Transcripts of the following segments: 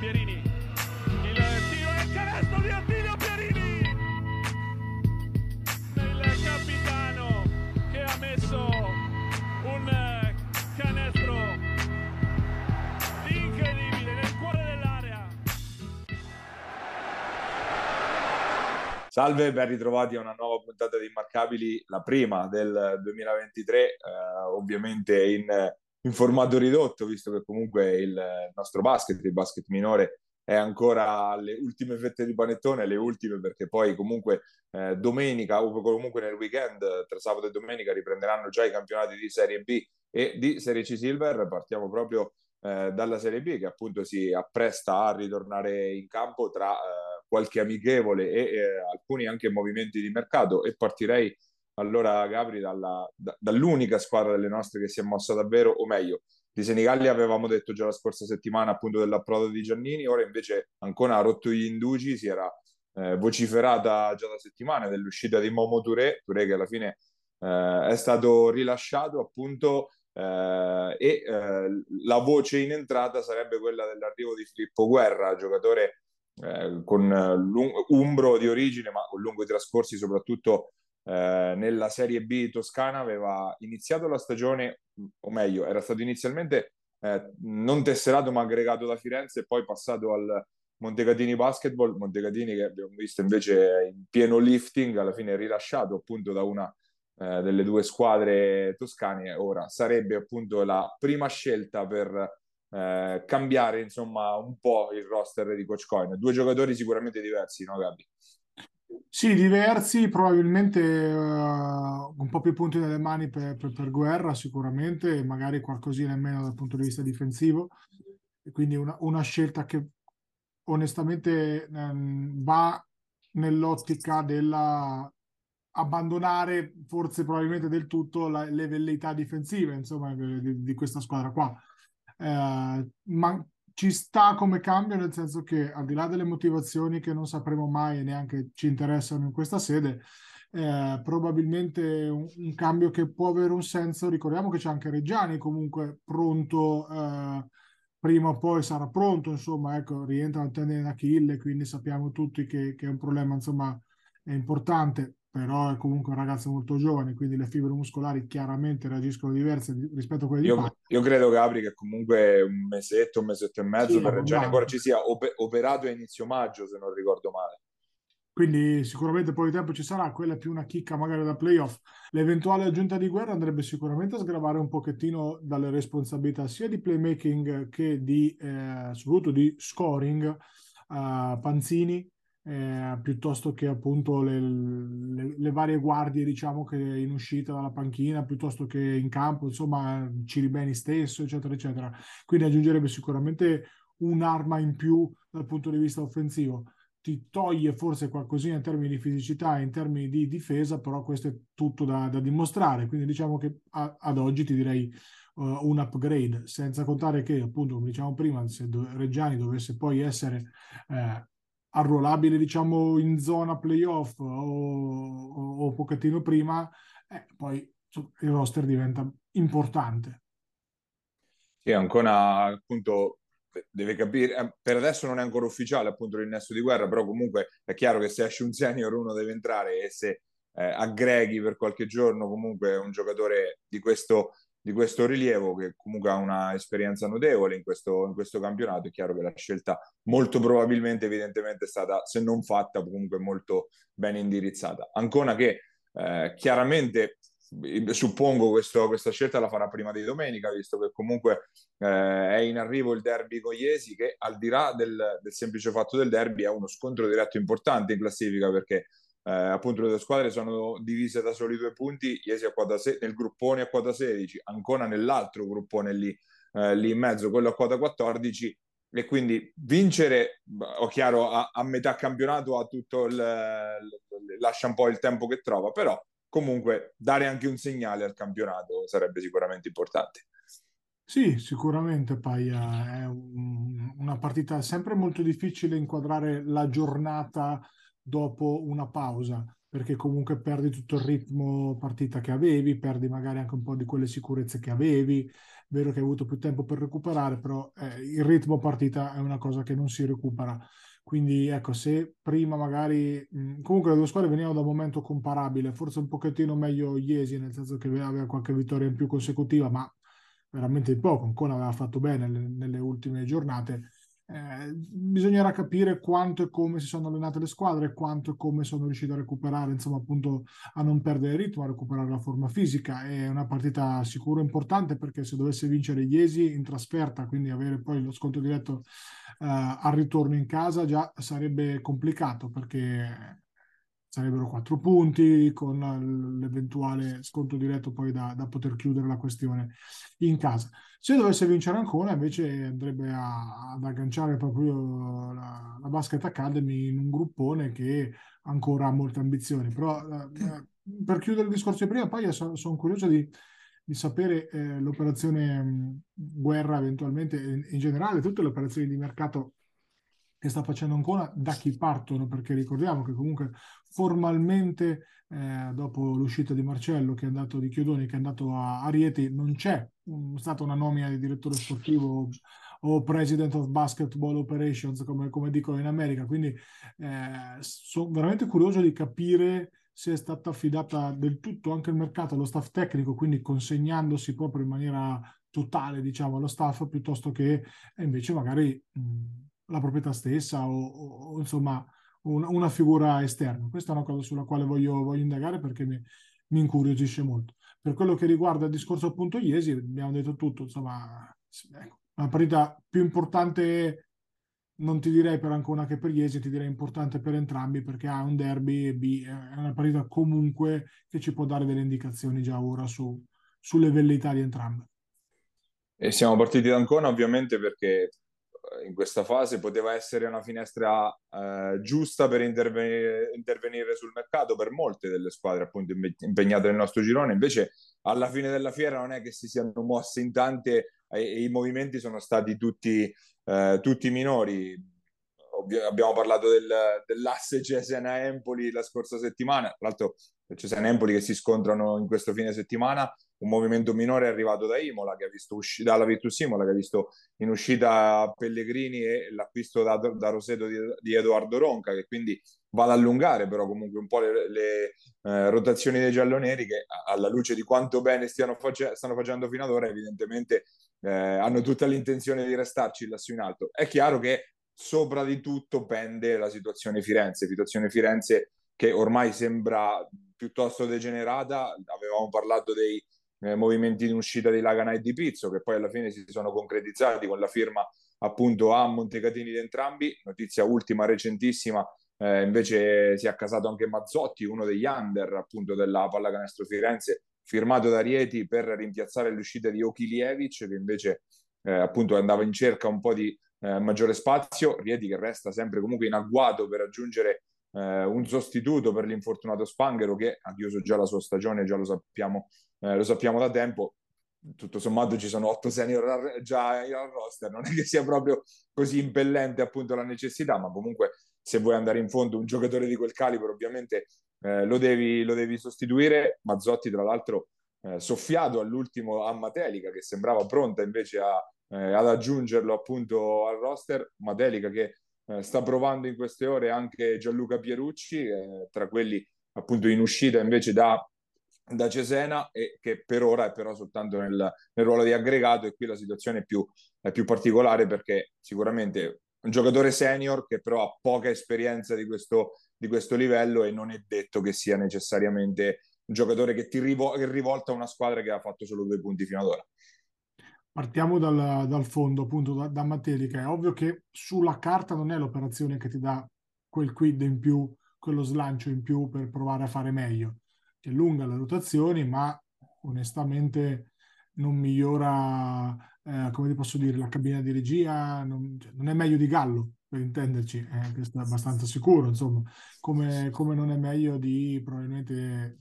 Pierini. Il tiro e il canestro di Attilio Pierini. Il capitano che ha messo un canestro incredibile nel cuore dell'area. Salve, ben ritrovati a una nuova puntata di Immarcabili, la prima del 2023, eh, ovviamente in, in, formato ridotto, visto che comunque il nostro basket, il basket minore, è ancora alle ultime fette di panettone, le ultime perché poi comunque eh, domenica o comunque nel weekend, tra sabato e domenica, riprenderanno già i campionati di Serie B e di Serie C Silver. Partiamo proprio eh, dalla Serie B che appunto si appresta a ritornare in campo tra eh, qualche amichevole e eh, alcuni anche movimenti di mercato e partirei allora Gabri dalla, da, dall'unica squadra delle nostre che si è mossa davvero, o meglio, di Senigalli avevamo detto già la scorsa settimana appunto dell'approdo di Giannini, ora invece ancora ha rotto gli indugi, si era eh, vociferata già da settimane dell'uscita di Momo Touré, Touré che alla fine eh, è stato rilasciato appunto eh, e eh, la voce in entrata sarebbe quella dell'arrivo di Filippo Guerra, giocatore eh, con lung- umbro di origine ma con lunghi trascorsi soprattutto eh, nella Serie B toscana, aveva iniziato la stagione, o meglio, era stato inizialmente eh, non tesserato ma aggregato da Firenze e poi passato al Montecatini Basketball, Montecatini che abbiamo visto invece in pieno lifting, alla fine rilasciato appunto da una eh, delle due squadre toscane, ora sarebbe appunto la prima scelta per eh, cambiare insomma un po' il roster di Coach Coin. Due giocatori sicuramente diversi, no Gabi? Sì, diversi, probabilmente uh, un po' più punti nelle mani per, per, per, Guerra sicuramente, magari qualcosina in meno dal punto di vista difensivo, e quindi una, una scelta che onestamente um, va nell'ottica della abbandonare forse probabilmente del tutto la, le velleità difensive insomma di, di questa squadra qua. Eh, ma ci sta come cambio nel senso che al di là delle motivazioni che non sapremo mai e neanche ci interessano in questa sede eh, probabilmente un, un, cambio che può avere un senso ricordiamo che c'è anche Reggiani comunque pronto eh, prima o poi sarà pronto insomma ecco rientra al tendine d'Achille quindi sappiamo tutti che, che è un problema insomma è importante però è comunque un ragazzo molto giovane, quindi le fibre muscolari chiaramente reagiscono diverse rispetto a quelle io, di Paolo. Io credo, Gabri, che comunque un mesetto, un mesetto e mezzo sì, per Reggiani ancora ci sia op- operato a inizio maggio, se non ricordo male. Quindi sicuramente poi di tempo ci sarà, quella è più una chicca magari da playoff. L'eventuale aggiunta di guerra andrebbe sicuramente a sgravare un pochettino dalle responsabilità sia di playmaking che di, eh, soprattutto di scoring uh, Panzini, eh, piuttosto che appunto le, le, le, varie guardie diciamo che in uscita dalla panchina piuttosto che in campo insomma Ciribeni stesso eccetera eccetera. Quindi aggiungerebbe sicuramente un'arma in più dal punto di vista offensivo. Ti toglie forse qualcosina in termini di fisicità in termini di difesa però questo è tutto da, da dimostrare. Quindi diciamo che a, ad oggi ti direi uh, un upgrade senza contare che appunto come diciamo prima se Reggiani dovesse poi essere eh, arruolabile diciamo in zona playoff o, o, o pochettino prima, eh, poi il roster diventa importante. Sì, ancora appunto deve capire, eh, per adesso non è ancora ufficiale appunto l'innesto di guerra, però comunque è chiaro che se esce un senior uno deve entrare e se eh, aggreghi per qualche giorno comunque un giocatore di questo di questo rilievo che comunque ha una esperienza notevole in questo, in questo campionato è chiaro che la scelta molto probabilmente evidentemente è stata se non fatta comunque molto ben indirizzata. Ancona che eh, chiaramente suppongo questo, questa scelta la farà prima di domenica visto che comunque eh, è in arrivo il derby con Iesi che al di là del, del semplice fatto del derby è uno scontro diretto importante in classifica perché eh, appunto le due squadre sono divise da soli due punti, Iesi a quota se- nel gruppone a quota 16, Ancona nell'altro gruppone lì, eh, lì in mezzo, quello a quota 14 e quindi vincere, ho chiaro, a, a metà campionato ha tutto il, il, lascia un po' il tempo che trova, però comunque dare anche un segnale al campionato sarebbe sicuramente importante. Sì, sicuramente Paia è un, una partita sempre molto difficile inquadrare la giornata dopo una pausa, perché comunque perdi tutto il ritmo partita che avevi, perdi magari anche un po' di quelle sicurezze che avevi, vero che hai avuto più tempo per recuperare, però eh, il ritmo partita è una cosa che non si recupera. Quindi ecco, se prima magari mh, comunque le due squadre venivano da un momento comparabile, forse un pochettino meglio Iesi, nel senso che aveva qualche vittoria in più consecutiva, ma veramente poco, ancora aveva fatto bene nelle, nelle ultime giornate eh, bisognerà capire quanto e come si sono allenate le squadre, quanto e come sono riuscite a recuperare, insomma, appunto a non perdere ritmo, a recuperare la forma fisica. È una partita sicuro importante perché se dovesse vincere Iesi in trasferta, quindi avere poi lo sconto diretto eh, al ritorno in casa, già sarebbe complicato perché sarebbero quattro punti con l'eventuale sconto diretto poi da, da, poter chiudere la questione in casa. Se dovesse vincere ancora invece andrebbe a, ad agganciare proprio la, la, Basket Academy in un gruppone che ancora ha molte ambizioni. Però eh, per chiudere il discorso di prima, poi sono, sono curioso di, di sapere eh, l'operazione mh, guerra eventualmente in, in generale, tutte le operazioni di mercato che sta facendo ancora, da chi partono, perché ricordiamo che comunque formalmente eh, dopo l'uscita di Marcello che è andato di Chiodoni che è andato a, a Rieti non c'è un, stata una nomina di direttore sportivo o president of basketball operations come, come dicono in America. Quindi eh, sono veramente curioso di capire se è stata affidata del tutto anche il mercato allo staff tecnico quindi consegnandosi proprio in maniera totale diciamo allo staff piuttosto che invece magari mh, la proprietà stessa o, o insomma una, una, figura esterna. Questa è una cosa sulla quale voglio, voglio indagare perché mi, mi, incuriosisce molto. Per quello che riguarda il discorso appunto Iesi, abbiamo detto tutto, insomma, ecco, una partita più importante non ti direi per Ancona che per Iesi, ti direi importante per entrambi perché ha un derby e B è una partita comunque che ci può dare delle indicazioni già ora su, sulle velleità di entrambe. E siamo partiti da Ancona ovviamente perché in questa fase poteva essere una finestra eh, giusta per intervenire, intervenire, sul mercato per molte delle squadre appunto impegnate nel nostro girone. Invece alla fine della fiera non è che si siano mosse in tante e, e i movimenti sono stati tutti, eh, tutti minori Ovvio, abbiamo parlato del, dell'asse Cesena-Empoli la scorsa settimana tra l'altro Cesena-Empoli che si scontrano in questo fine settimana un movimento minore è arrivato da Imola, che ha visto uscita dalla Virtus Imola, che ha visto in uscita Pellegrini e l'acquisto da, da Roseto di, di, Edoardo Ronca, che quindi va ad allungare però comunque un po' le, le eh, rotazioni dei gialloneri che alla luce di quanto bene face- stanno facendo fino ad ora evidentemente eh, hanno tutta l'intenzione di restarci lassù in alto. È chiaro che sopra di tutto pende la situazione Firenze, situazione Firenze che ormai sembra piuttosto degenerata, avevamo parlato dei eh, movimenti in uscita di Lagana e di Pizzo, che poi alla fine si sono concretizzati con la firma appunto a Montecatini di entrambi. Notizia ultima, recentissima, eh, invece si è accasato anche Mazzotti, uno degli under appunto della pallacanestro Firenze, firmato da Rieti per rimpiazzare l'uscita di Okilievic, che invece eh, appunto andava in cerca un po' di eh, maggiore spazio. Rieti che resta sempre comunque in agguato per raggiungere eh, un sostituto per l'infortunato Spanghero che ha chiuso già la sua stagione, già lo sappiamo eh, lo sappiamo da tempo, tutto sommato ci sono otto senior già al roster, non è che sia proprio così impellente appunto la necessità, ma comunque se vuoi andare in fondo un giocatore di quel calibro ovviamente eh, lo, devi, lo, devi, sostituire. Mazzotti tra l'altro eh, soffiato all'ultimo a Matelica che sembrava pronta invece a, eh, ad aggiungerlo appunto al roster, Matelica che eh, sta provando in queste ore anche Gianluca Pierucci, eh, tra quelli appunto in uscita invece da da Cesena e che per ora è però soltanto nel, nel ruolo di aggregato e qui la situazione è più, è più, particolare perché sicuramente un giocatore senior che però ha poca esperienza di questo, di questo livello e non è detto che sia necessariamente un giocatore che ti rivo- che rivolta una squadra che ha fatto solo due punti fino ad ora. Partiamo dal, dal fondo, appunto, da, da Matelica. È ovvio che sulla carta non è l'operazione che ti dà quel quid in più, quello slancio in più per provare a fare meglio che allunga le rotazioni, ma onestamente non migliora, eh, come ti posso dire, la cabina di regia, non, cioè, non è meglio di Gallo, per intenderci, eh, questo è abbastanza sicuro, insomma, come, come non è meglio di probabilmente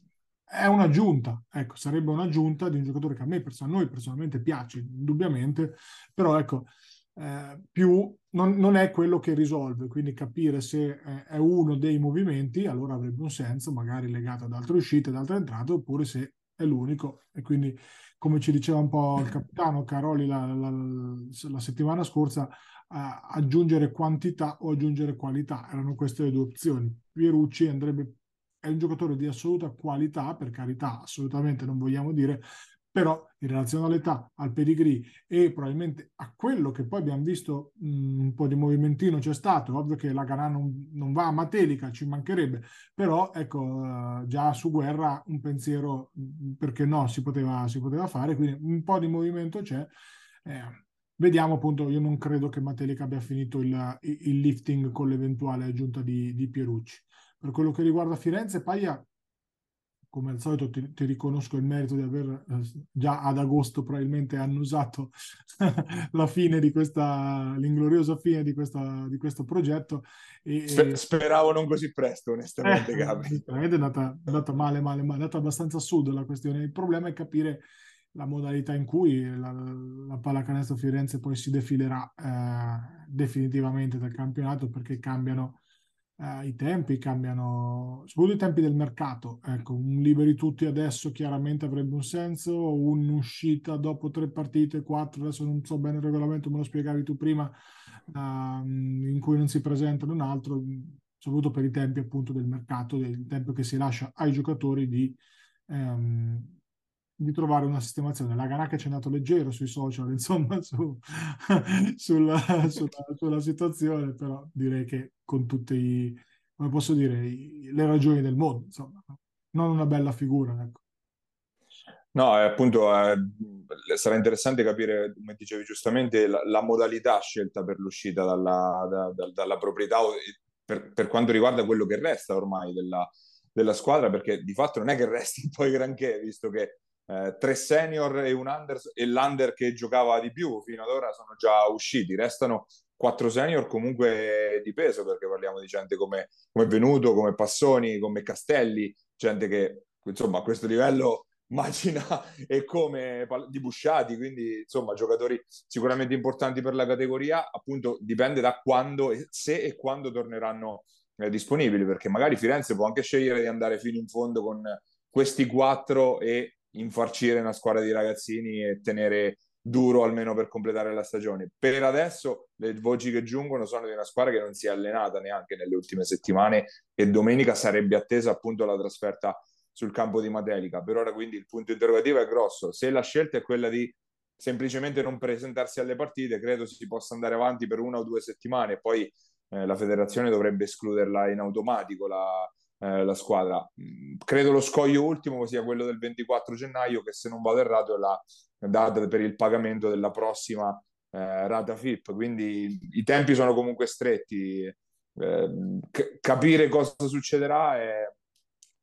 è un'aggiunta, ecco, sarebbe un'aggiunta di un giocatore che a me, a noi personalmente piace, indubbiamente, però ecco, eh, più non, non, è quello che risolve, quindi capire se eh, è uno dei movimenti, allora avrebbe un senso, magari legato ad altre uscite, ad altre entrate, oppure se è l'unico e quindi come ci diceva un po' il capitano Caroli la, la, la settimana scorsa, uh, aggiungere quantità o aggiungere qualità. Erano queste le due opzioni. Pierucci andrebbe, è un giocatore di assoluta qualità, per carità, assolutamente non vogliamo dire, però in relazione all'età, al pedigree e probabilmente a quello che poi abbiamo visto mh, un po' di movimentino c'è stato, ovvio che la Ganà non, non, va a Matelica, ci mancherebbe, però ecco uh, già su guerra un pensiero perché no si poteva, si poteva fare, quindi un po' di movimento c'è. Eh, vediamo appunto, io non credo che Matelica abbia finito il, il lifting con l'eventuale aggiunta di, di Pierucci. Per quello che riguarda Firenze, Paglia come al solito ti, ti, riconosco il merito di aver eh, già ad agosto probabilmente annusato la fine di questa, l'ingloriosa fine di, questa, di questo progetto. E, Sper- speravo non così presto, onestamente, eh, Gabi. È andata, è andata male, male, ma è andata abbastanza a sud la questione. Il problema è capire la modalità in cui la, la pallacanestro Firenze poi si defilerà eh, definitivamente dal campionato perché cambiano eh, i tempi cambiano, soprattutto i tempi del mercato. Ecco, un liberi tutti adesso chiaramente avrebbe un senso, un'uscita dopo tre partite, quattro, adesso non so bene il regolamento, me lo spiegavi tu prima, ehm, in cui non si presentano un altro, soprattutto per i tempi appunto del mercato, il tempo che si lascia ai giocatori di... Ehm, di trovare una sistemazione. La Ganacca ci è andato leggero sui social, insomma, su, sulla, sulla, sulla, situazione, però direi che con tutte i, come posso dire, i, le ragioni del mondo, insomma, non una bella figura. Ecco. No, appunto eh, sarà interessante capire, come dicevi giustamente, la, la modalità scelta per l'uscita dalla, da, da, dalla proprietà per, per, quanto riguarda quello che resta ormai della, della squadra, perché di fatto non è che resti poi granché, visto che eh, tre senior e un under e l'under che giocava di più fino ad ora sono già usciti. Restano quattro senior comunque di peso perché parliamo di gente come, come Venuto, come Passoni, come Castelli, gente che insomma a questo livello macina e come di Busciati, quindi insomma giocatori sicuramente importanti per la categoria, appunto dipende da quando, se e quando torneranno eh, disponibili, perché magari Firenze può anche scegliere di andare fino in fondo con questi quattro e infarcire una squadra di ragazzini e tenere duro almeno per completare la stagione. Per adesso le voci che giungono sono di una squadra che non si è allenata neanche nelle ultime settimane e domenica sarebbe attesa appunto la trasferta sul campo di Matelica. Per ora quindi il punto interrogativo è grosso. Se la scelta è quella di semplicemente non presentarsi alle partite, credo si possa andare avanti per una o due settimane e poi eh, la federazione dovrebbe escluderla in automatico la, eh, la squadra. Mm, credo lo scoglio ultimo sia quello del 24 gennaio, che se non vado errato è la data per il pagamento della prossima eh, rata FIP. Quindi i tempi sono comunque stretti. Eh, c- capire cosa succederà è,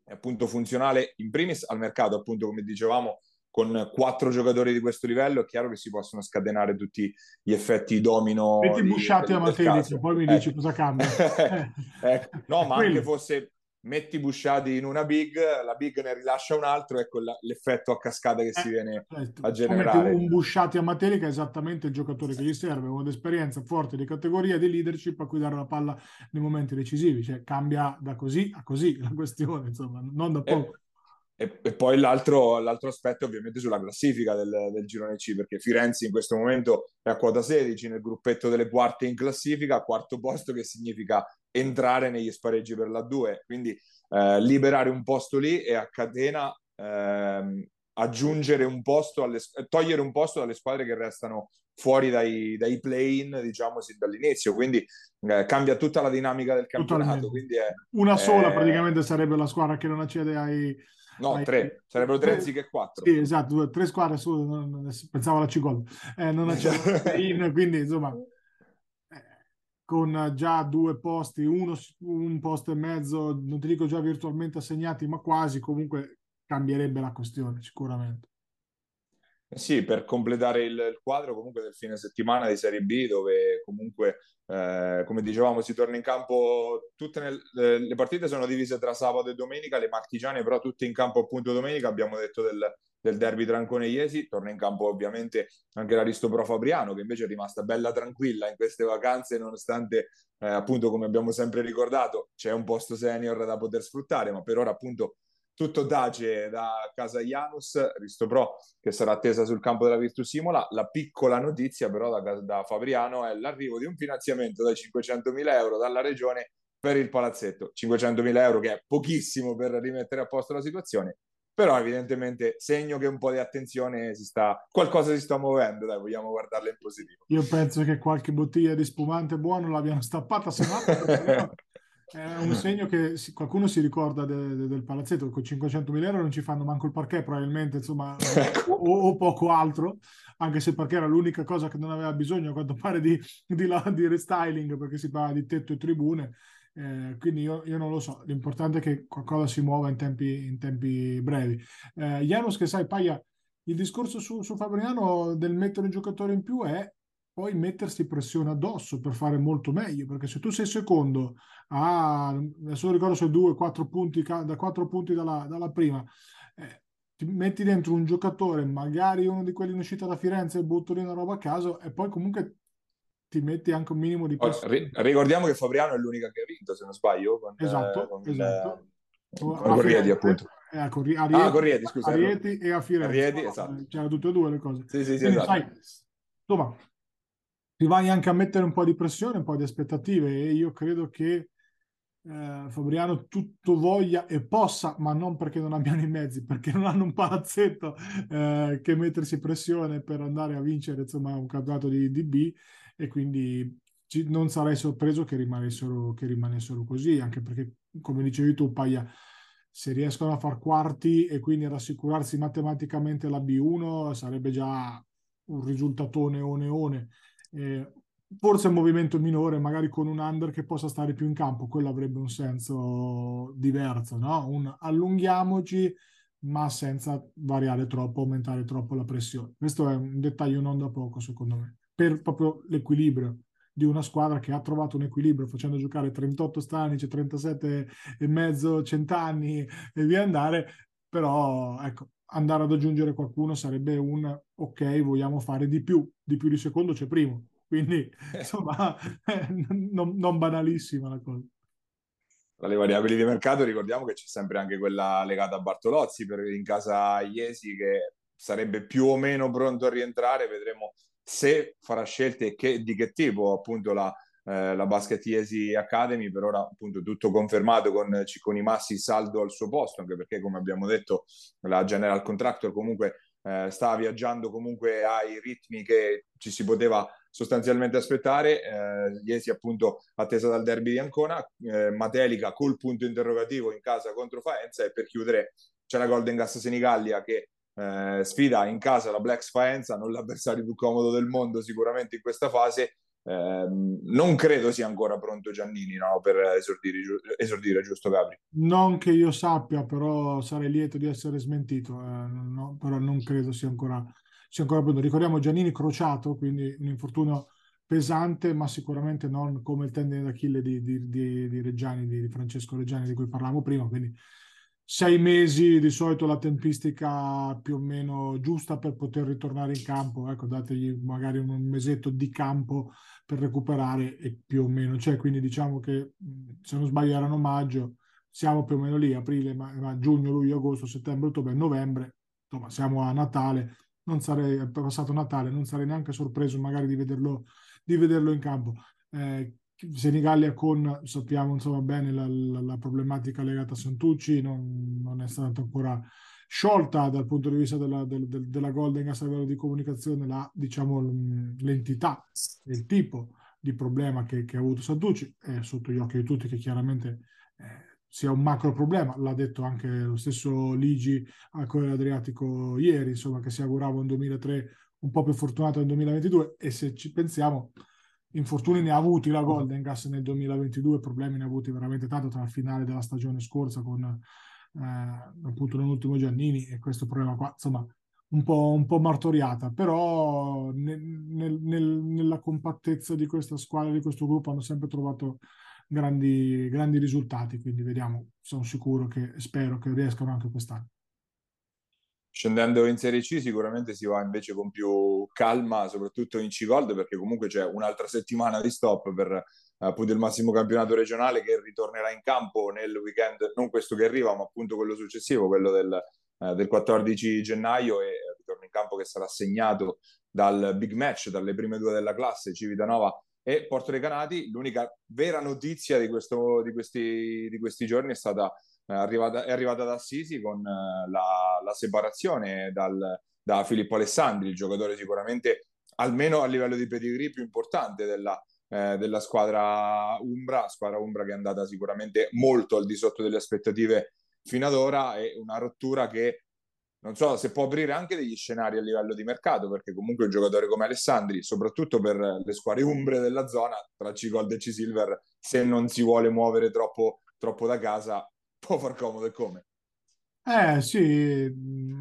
è appunto funzionale in primis al mercato, appunto come dicevamo, con quattro giocatori di questo livello è chiaro che si possono scatenare tutti gli effetti domino. Metti busciati a Matelici, poi mi eh. dici cosa cambia. eh, no, ma anche fosse, metti Busciati in una big, la big ne rilascia un altro, ecco l'effetto a cascata che eh, si viene certo. a generare. Un Busciati a Matelica è esattamente il giocatore che gli serve, con esperienza forte di categoria, di leadership a cui dare la palla nei momenti decisivi, cioè cambia da così a così la questione, insomma, non da poco. E, e, e poi l'altro, l'altro, aspetto ovviamente sulla classifica del, del, girone C, perché Firenze in questo momento è a quota 16 nel gruppetto delle quarte in classifica, quarto posto che significa entrare negli spareggi per la 2, quindi eh, liberare un posto lì e a catena eh, aggiungere un posto, alle, togliere un posto dalle squadre che restano fuori dai, dai play-in, diciamo, sin dall'inizio. Quindi eh, cambia tutta la dinamica del campionato. È, Una sola praticamente sarebbe la squadra che non accede ai, No, ai... tre, sarebbero tre, tre anziché quattro. Sì, esatto, tre squadre su, non, pensavo alla Cigol, eh, non in, quindi insomma, con già due posti, uno, un posto e mezzo, non ti dico già virtualmente assegnati, ma quasi, comunque cambierebbe la questione sicuramente. Sì, per completare il, il, quadro comunque del fine settimana di Serie B, dove comunque, eh, come dicevamo, si torna in campo, tutte nel, eh, le partite sono divise tra sabato e domenica, le marchigiane però tutte in campo appunto domenica, abbiamo detto del, del derby Trancone-Iesi, torna in campo ovviamente anche l'Aristo Pro Fabriano, che invece è rimasta bella tranquilla in queste vacanze, nonostante eh, appunto, come abbiamo sempre ricordato, c'è un posto senior da poter sfruttare, ma per ora appunto tutto tace da casa Janus, Risto Pro che sarà attesa sul campo della Virtus Simola. La piccola notizia però da, da Fabriano è l'arrivo di un finanziamento da 500.000 euro dalla regione per il palazzetto. 500.000 euro che è pochissimo per rimettere a posto la situazione, però evidentemente segno che un po' di attenzione si sta, qualcosa si sta muovendo, dai, vogliamo guardarla in positivo. Io penso che qualche bottiglia di spumante buono l'abbiano stappata, se no è un segno che si, qualcuno si ricorda de, de, del palazzetto, con 500.000 euro non ci fanno manco il parquet probabilmente, insomma, o, o, poco altro, anche se il parquet era l'unica cosa che non aveva bisogno a quanto pare di, di, di restyling perché si parla di tetto e tribune. Eh, quindi io, io, non lo so, l'importante è che qualcosa si muova in tempi, in tempi brevi. Eh, Janus, che sai, Paia, il discorso su, su Fabriano del mettere un giocatore in più è poi mettersi pressione addosso per fare molto meglio, perché se tu sei secondo, a, adesso ricordo se due, quattro punti, da quattro punti dalla, dalla prima, eh, ti metti dentro un giocatore, magari uno di quelli in uscita da Firenze e butto lì una roba a caso e poi comunque ti metti anche un minimo di pressione. Ricordiamo che Fabriano è l'unica che ha vinto, se non sbaglio, con, esatto, eh, con esatto. Il, con Corriedi, appunto. Eh, a Corri- Arieti, ah, Corriedi, scusa. Arieti e a Firenze. Arieti, esatto. C'erano tutte e due le cose. Sì, sì, sì, esatto. sai, insomma, ti vai anche a mettere un po' di pressione, un po' di aspettative e io credo che eh, Fabriano tutto voglia e possa, ma non perché non abbiano i mezzi, perché non hanno un palazzetto eh, che mettersi pressione per andare a vincere insomma, un campionato di, di e quindi ci, non sarei sorpreso che rimanessero, che rimanessero così, anche perché come dicevi tu Paia, se riescono a far quarti e quindi ad assicurarsi matematicamente la B1 sarebbe già un risultatone one one eh, forse un movimento minore, magari con un under che possa stare più in campo, quello avrebbe un senso diverso, no? Un allunghiamoci, ma senza variare troppo, aumentare troppo la pressione. Questo è un dettaglio non da poco, secondo me, per proprio l'equilibrio di una squadra che ha trovato un equilibrio facendo giocare 38 stanici, 37 e mezzo cent'anni e via andare, però ecco, andare ad aggiungere qualcuno sarebbe un ok, vogliamo fare di più, di più di secondo c'è primo, quindi insomma non, non banalissima la cosa. Tra le variabili di mercato ricordiamo che c'è sempre anche quella legata a Bartolozzi per, in casa Iesi che sarebbe più o meno pronto a rientrare, vedremo se farà scelte che, di che tipo appunto la, eh, la Basket Iesi Academy per ora appunto tutto confermato con Cicconi Massi saldo al suo posto anche perché come abbiamo detto la General Contractor comunque eh, sta viaggiando comunque ai ritmi che ci si poteva sostanzialmente aspettare. Eh, Iesi appunto attesa dal derby di Ancona. Eh, Matelica col punto interrogativo in casa contro Faenza e per chiudere c'è la Golden Gas Senigallia che eh, sfida in casa la Blacks Faenza non l'avversario più comodo del mondo sicuramente in questa fase eh, non credo sia ancora pronto Giannini no, per esordire, esordire, giusto Gabri? Non che io sappia, però sarei lieto di essere smentito, eh, no, però non credo sia ancora, sia ancora pronto. Ricordiamo Giannini crociato, quindi un infortunio pesante, ma sicuramente non come il tendine d'Achille di, di, di, di Reggiani, di Francesco Reggiani di cui parlavamo prima, quindi sei mesi di solito la tempistica più o meno giusta per poter ritornare in campo, ecco dategli magari un mesetto di campo per recuperare e più o meno c'è, quindi diciamo che se non sbaglio erano maggio, siamo più o meno lì, aprile, ma, ma giugno, luglio, agosto, settembre, ottobre, novembre, insomma siamo a Natale, non sarei, passato Natale, non sarei neanche sorpreso magari di vederlo, di vederlo in campo. Eh, Senigallia con, sappiamo insomma bene la, la, la problematica legata a Santucci, non, non, è stata ancora sciolta dal punto di vista della, del, del, della Golden a livello di comunicazione la, diciamo, l'entità, il tipo di problema che, che ha avuto Santucci, è sotto gli occhi di tutti che chiaramente eh, sia un macro problema, l'ha detto anche lo stesso Ligi al Corriere Adriatico ieri, insomma che si augurava un 2003 un po' più fortunato nel 2022 e se ci pensiamo infortuni ne ha avuti la Golden Gas nel 2022, problemi ne ha avuti veramente tanto tra il finale della stagione scorsa con eh, appunto l'ultimo Giannini e questo problema qua, insomma, un po', un po martoriata, però nel, nel, nel, nella compattezza di questa squadra, di questo gruppo hanno sempre trovato grandi, grandi risultati, quindi vediamo, sono sicuro che spero che riescano anche quest'anno. Scendendo in Serie C sicuramente si va invece con più calma, soprattutto in C-Gold, perché comunque c'è un'altra settimana di stop per appunto il massimo campionato regionale che ritornerà in campo nel weekend, non questo che arriva, ma appunto quello successivo, quello del, eh, del 14 gennaio e ritorno in campo che sarà segnato dal big match, dalle prime due della classe, Civitanova e Porto Recanati. L'unica vera notizia di, questo, di, questi, di questi giorni è stata arrivata, è arrivata da Assisi con eh, la, la separazione dal, da Filippo Alessandri, il giocatore sicuramente almeno a livello di pedigree più importante della, eh, della squadra Umbra, squadra Umbra che è andata sicuramente molto al di sotto delle aspettative fino ad ora e una rottura che non so se può aprire anche degli scenari a livello di mercato perché comunque un giocatore come Alessandri soprattutto per le squadre umbre della zona tra C-Gold e C-Silver se non si vuole muovere troppo, troppo da casa può far comodo e come? Eh sì,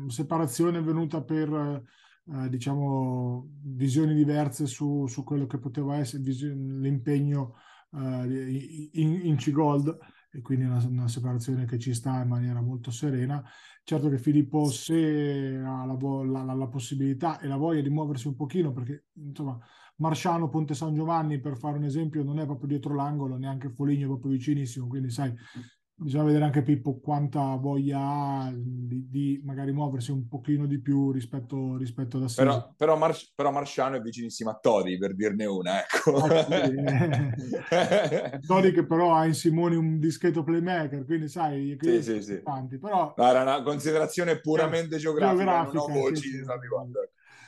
separazione venuta per eh, diciamo visioni diverse su, su, quello che poteva essere l'impegno eh, in, in C-Gold e quindi una, una, separazione che ci sta in maniera molto serena. Certo che Filippo se ha la, la, la, possibilità e la voglia di muoversi un pochino, perché insomma Marsciano, Ponte San Giovanni, per fare un esempio, non è proprio dietro l'angolo, neanche Foligno è proprio vicinissimo, quindi sai, bisogna vedere anche Pippo quanta voglia ha di, di, magari muoversi un pochino di più rispetto, rispetto ad Assisi. Però, però, Mar- però, Marciano è vicinissimo a Todi, per dirne una, ecco. Ah, sì. Todi che però ha in Simoni un discreto playmaker, quindi sai, sì, sì, sì. Tanti, però... No, era una considerazione puramente geografica, geografica non ho voci sì.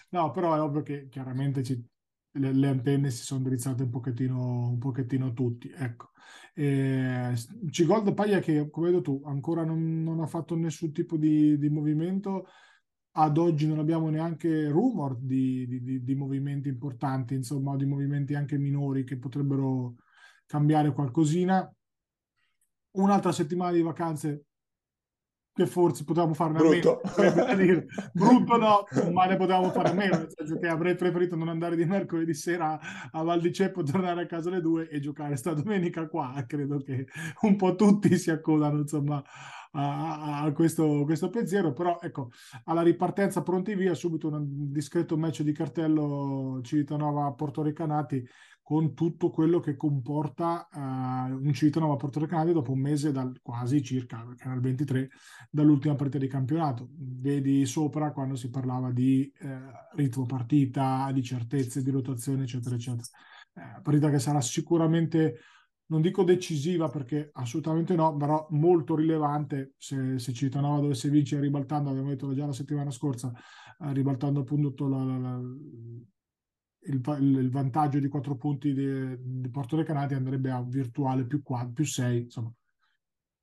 No, però è ovvio che chiaramente ci, le, le, antenne si sono drizzate un pochettino, un pochettino tutti, ecco. Eh, Cigold Paglia che, come hai detto tu, ancora non, non, ha fatto nessun tipo di, di, movimento. Ad oggi non abbiamo neanche rumor di, di, di, movimenti importanti, insomma, di movimenti anche minori che potrebbero cambiare qualcosina. Un'altra settimana di vacanze che forse potevamo farne Brutto. a meno. Brutto no, ma ne potevamo fare a meno, nel senso che avrei preferito non andare di mercoledì sera a Val di Ceppo, tornare a casa alle due e giocare sta domenica qua. Credo che un po' tutti si accodano, insomma, a, a questo, questo, pensiero, però ecco, alla ripartenza pronti via, subito un discreto match di cartello Civitanova-Porto Recanati con tutto quello che comporta uh, un Civitanova Porto Recanati dopo un mese dal quasi circa, perché era il 23, dall'ultima partita di campionato. Vedi sopra quando si parlava di eh, ritmo partita, di certezze, di rotazione, eccetera, eccetera. Eh, partita che sarà sicuramente, non dico decisiva perché assolutamente no, però molto rilevante se, se Civitanova dovesse vincere ribaltando, abbiamo detto già la settimana scorsa, eh, ribaltando appunto la, la, la il, il, vantaggio di quattro punti di, Porto Recanati andrebbe a virtuale più, 4, più 6, insomma,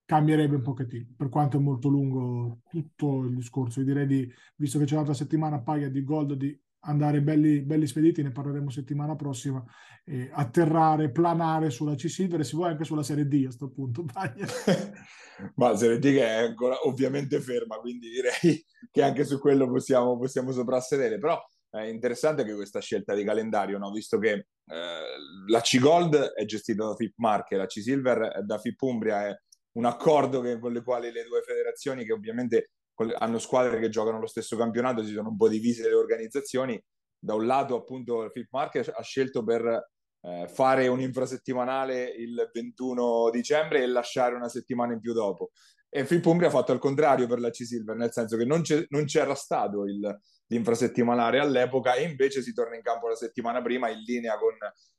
cambierebbe un pochettino, per quanto è molto lungo tutto il discorso. Io direi di, visto che c'è l'altra settimana paia di gold, di andare belli, belli spediti, ne parleremo settimana prossima, e atterrare, planare sulla C-Silver e si vuole anche sulla Serie D a questo punto. Ma la Serie D che è ancora ovviamente ferma, quindi direi che anche su quello possiamo, possiamo soprassedere, però è interessante anche questa scelta di calendario, no? visto che eh, la C-Gold è gestita da FIP Marche, la C-Silver da FIP Umbria, è un accordo che, con le quali le due federazioni, che ovviamente hanno squadre che giocano lo stesso campionato, si sono un po' divise le organizzazioni. Da un lato, appunto, FIP Marche ha scelto per eh, fare un infrasettimanale il 21 dicembre e lasciare una settimana in più dopo. E FIP Umbria ha fatto il contrario per la C-Silver, nel senso che non, non c'era stato il, l'infrasettimanale all'epoca e invece si torna in campo la settimana prima in linea con,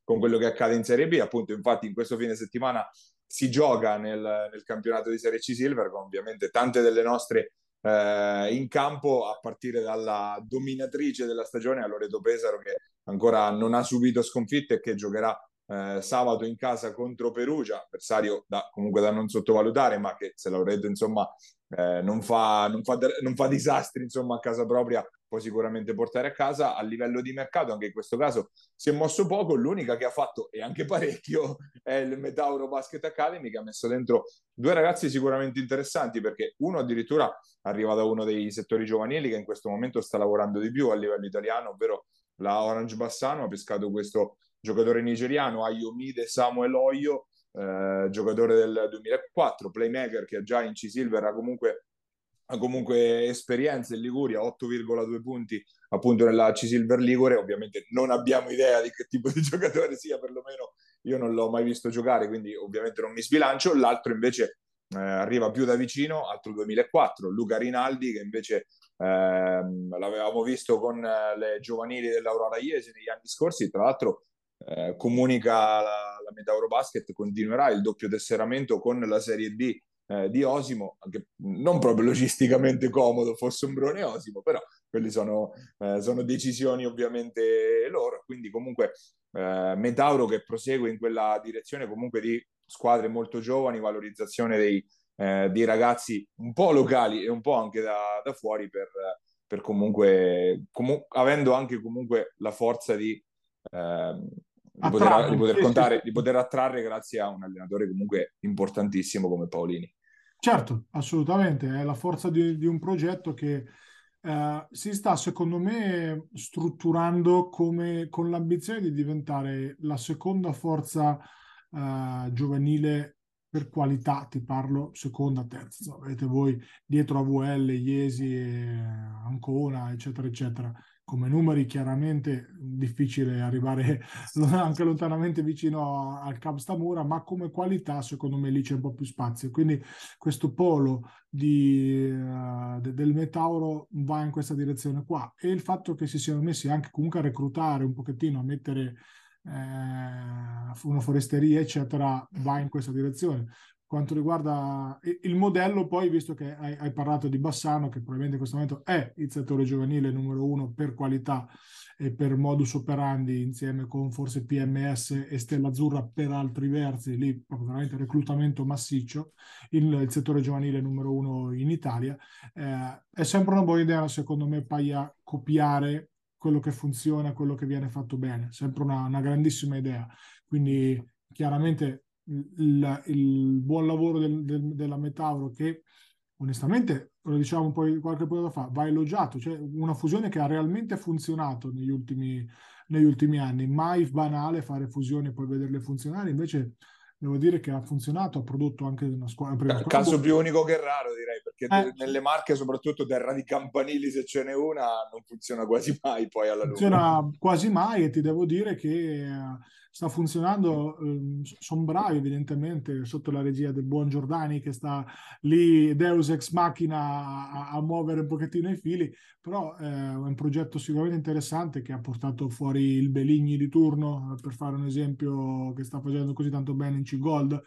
con quello che accade in Serie B. Appunto, infatti, in questo fine settimana si gioca nel, nel campionato di Serie C Silver con ovviamente tante delle nostre eh, in campo a partire dalla dominatrice della stagione a Loreto Pesaro che ancora non ha subito sconfitte e che giocherà eh, sabato in casa contro Perugia, avversario da, comunque da non sottovalutare, ma che se Loreto insomma eh, non, fa, non, fa, non fa disastri insomma a casa propria può sicuramente portare a casa. A livello di mercato, anche in questo caso, si è mosso poco. L'unica che ha fatto, e anche parecchio, è il Metauro Basket Academy, che ha messo dentro due ragazzi sicuramente interessanti, perché uno addirittura arriva da uno dei settori giovanili che in questo momento sta lavorando di più a livello italiano, ovvero la Orange Bassano, ha pescato questo giocatore nigeriano, Ayomide Samuel Oyo, eh, giocatore del 2004, playmaker che già in C-Silver ha comunque comunque esperienza in Liguria, 8,2 punti appunto nella C Silver Ligure, ovviamente non abbiamo idea di che tipo di giocatore sia, perlomeno io non l'ho mai visto giocare, quindi ovviamente non mi sbilancio, l'altro invece eh, arriva più da vicino, altro 2004, Luca Rinaldi che invece eh, l'avevamo visto con eh, le giovanili dell'Aurora Iesi negli anni scorsi, tra l'altro eh, comunica la, la Meta Eurobasket continuerà il doppio tesseramento con la Serie D eh, di Osimo, anche non proprio logisticamente comodo fosse un Brone Osimo, però quelle sono, eh, sono, decisioni ovviamente loro, quindi comunque eh, Metauro che prosegue in quella direzione comunque di squadre molto giovani, valorizzazione dei, eh, dei ragazzi un po' locali e un po' anche da, da fuori per, per comunque, comu- avendo anche comunque la forza di, eh, di, poter, di poter contare, di poter attrarre grazie a un allenatore comunque importantissimo come Paolini. Certo, assolutamente, è la forza di, di un progetto che eh, si sta, secondo me, strutturando come, con l'ambizione di diventare la seconda forza eh, giovanile per qualità, ti parlo seconda, terza. Avete voi dietro AVL, Iesi, Ancona, eccetera, eccetera come numeri chiaramente difficile arrivare anche lontanamente vicino al Cab Stamura, ma come qualità secondo me lì c'è un po' più spazio. Quindi questo polo di, uh, de, del Metauro va in questa direzione qua. E il fatto che si siano messi anche comunque a reclutare un pochettino, a mettere eh, una foresteria eccetera, va in questa direzione quanto riguarda il modello, poi visto che hai, hai, parlato di Bassano, che probabilmente in questo momento è il settore giovanile numero uno per qualità e per modus operandi, insieme con forse PMS e Stella Azzurra per altri versi, lì proprio veramente reclutamento massiccio, il, il settore giovanile numero uno in Italia. Eh, è sempre una buona idea, secondo me, Paia, copiare quello che funziona, quello che viene fatto bene, sempre una, una grandissima idea. Quindi chiaramente il, il buon lavoro del, del, della Metauro che onestamente, lo diciamo un po' qualche punto fa, va elogiato, cioè una fusione che ha realmente funzionato negli ultimi, negli ultimi anni, mai banale fare fusioni e poi vederle funzionare, invece devo dire che ha funzionato, ha prodotto anche una squadra. Squadra caso più unico che raro, direi, perché eh, nelle marche, soprattutto terra di campanili, se ce n'è una, non funziona quasi mai poi alla lunga. Funziona quasi mai e ti devo dire che sta funzionando, eh, sono bravi evidentemente sotto la regia del buon Giordani che sta lì Deus ex machina a, a muovere un pochettino i fili, però eh, è un progetto sicuramente interessante che ha portato fuori il Beligni di turno, per fare un esempio che sta facendo così tanto bene in C-Gold,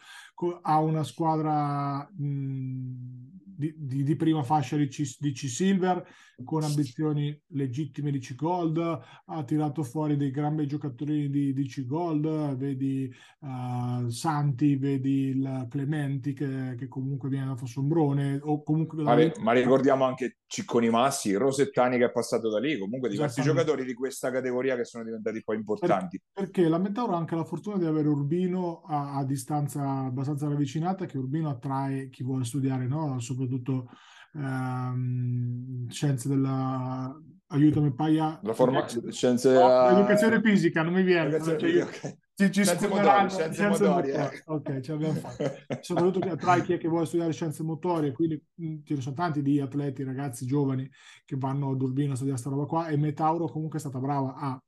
ha una squadra mh, di, di, di, prima fascia di C, di C Silver con ambizioni legittime di C Gold, ha tirato fuori dei gran bei giocatori di, di C Gold, vedi uh, Santi, vedi il Clementi che, che, comunque viene da Fossombrone o comunque ma, ma, ricordiamo anche Cicconi Massi, Rosettani che è passato da lì, comunque diversi giocatori di questa categoria che sono diventati poi importanti. perché la Metauro ha anche la fortuna di avere Urbino a, a distanza abbastanza ravvicinata che Urbino attrae chi vuole studiare, no? soprattutto ehm, scienze della aiutami Paia la forma... scienze della... educazione fisica non mi viene cioè, io... okay. Ci, ci scienze motori, scienze scienze motori, motori. Eh. ok ce l'abbiamo fatto soprattutto tra chi è che vuole studiare scienze motorie quindi ce ne sono tanti di atleti ragazzi giovani che vanno a Durbino a studiare questa roba qua e Metauro comunque è stata brava a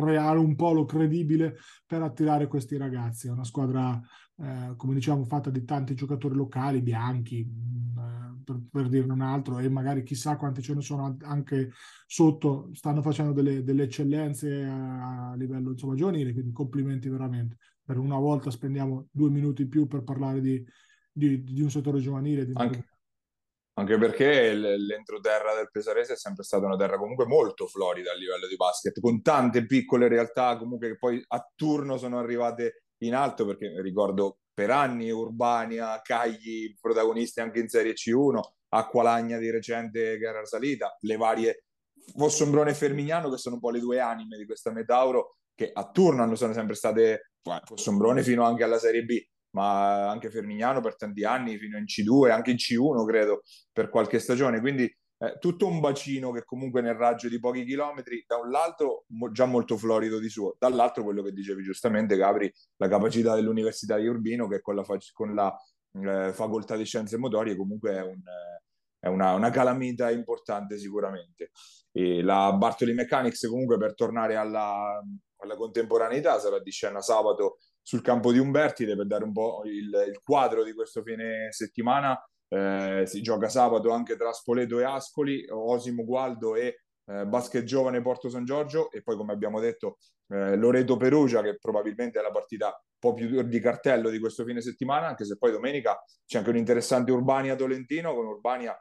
creare un polo credibile per attirare questi ragazzi. È una squadra, eh, come diciamo, fatta di tanti giocatori locali, bianchi, mh, mm, eh, per, per dirne un altro, e magari chissà quanti ce ne sono anche sotto, stanno facendo delle, delle eccellenze a, a livello insomma, giovanile, quindi complimenti veramente. Per una volta spendiamo due minuti in più per parlare di, di, di un settore giovanile. Di anche, anche perché l'entroterra del Pesarese è sempre stata una terra comunque molto florida a livello di basket, con tante piccole realtà comunque che poi a turno sono arrivate in alto, perché ricordo per anni Urbania, Cagli, protagonisti anche in Serie C1, Acqualagna di recente che era salita, le varie Fossombrone e Fermignano che sono un po' le due anime di questa Metauro che a turno sono sempre state Fossombrone fino anche alla Serie B ma anche Fermignano per tanti anni, fino in C2, anche in C1 credo, per qualche stagione. Quindi eh, tutto un bacino che comunque nel raggio di pochi chilometri, da un lato mo- già molto florido di suo, dall'altro quello che dicevi giustamente, Capri, la capacità dell'Università di Urbino che con la, fac- con la eh, facoltà di scienze motorie comunque è un... È una, una calamita importante sicuramente. E la Bartoli Mechanics comunque per tornare alla, alla contemporaneità sarà di scena sabato sul campo di Umbertide per dare un po' il, il quadro di questo fine settimana. Eh, si gioca sabato anche tra Spoleto e Ascoli, Osimo Gualdo e eh, Basket Giovane Porto San Giorgio e poi come abbiamo detto eh, Loreto Perugia che probabilmente è la partita un po' più di cartello di questo fine settimana anche se poi domenica c'è anche un interessante Urbania Tolentino con Urbania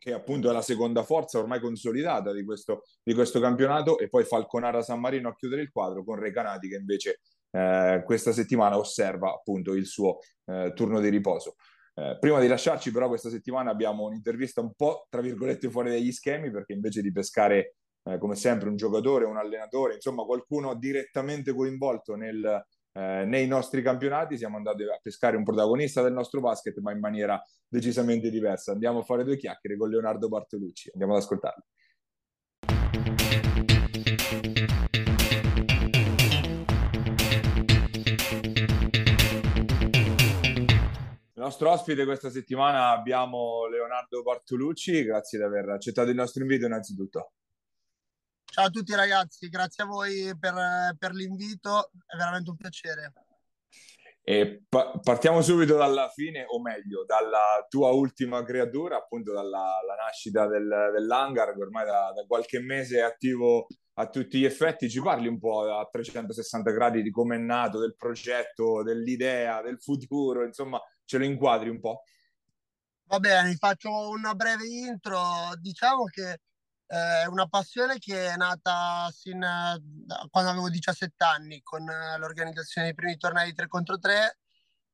che appunto è la seconda forza ormai consolidata di questo, di questo campionato, e poi Falconara San Marino a chiudere il quadro con Recanati che invece eh, questa settimana osserva appunto il suo eh, turno di riposo. Eh, prima di lasciarci però questa settimana abbiamo un'intervista un po' tra virgolette fuori dagli schemi perché invece di pescare eh, come sempre un giocatore, un allenatore, insomma qualcuno direttamente coinvolto nel, eh, nei nostri campionati siamo andati a pescare un protagonista del nostro basket, ma in maniera decisamente diversa. Andiamo a fare due chiacchiere con Leonardo Bartolucci. Andiamo ad ascoltarlo. Il nostro ospite questa settimana abbiamo Leonardo Bartolucci, grazie di aver accettato il nostro invito innanzitutto. Ciao a tutti ragazzi, grazie a voi per, per l'invito, è veramente un piacere. E pa- partiamo subito dalla fine, o meglio, dalla tua ultima creatura, appunto dalla nascita del, dell'hangar, che ormai da, da, qualche mese è attivo a tutti gli effetti. Ci parli un po' a 360 gradi di come è nato, del progetto, dell'idea, del futuro, insomma, ce lo inquadri un po'? Va bene, faccio una breve intro. Diciamo che è una passione che è nata sin da quando avevo 17 anni con l'organizzazione dei primi tornei di 3 contro 3,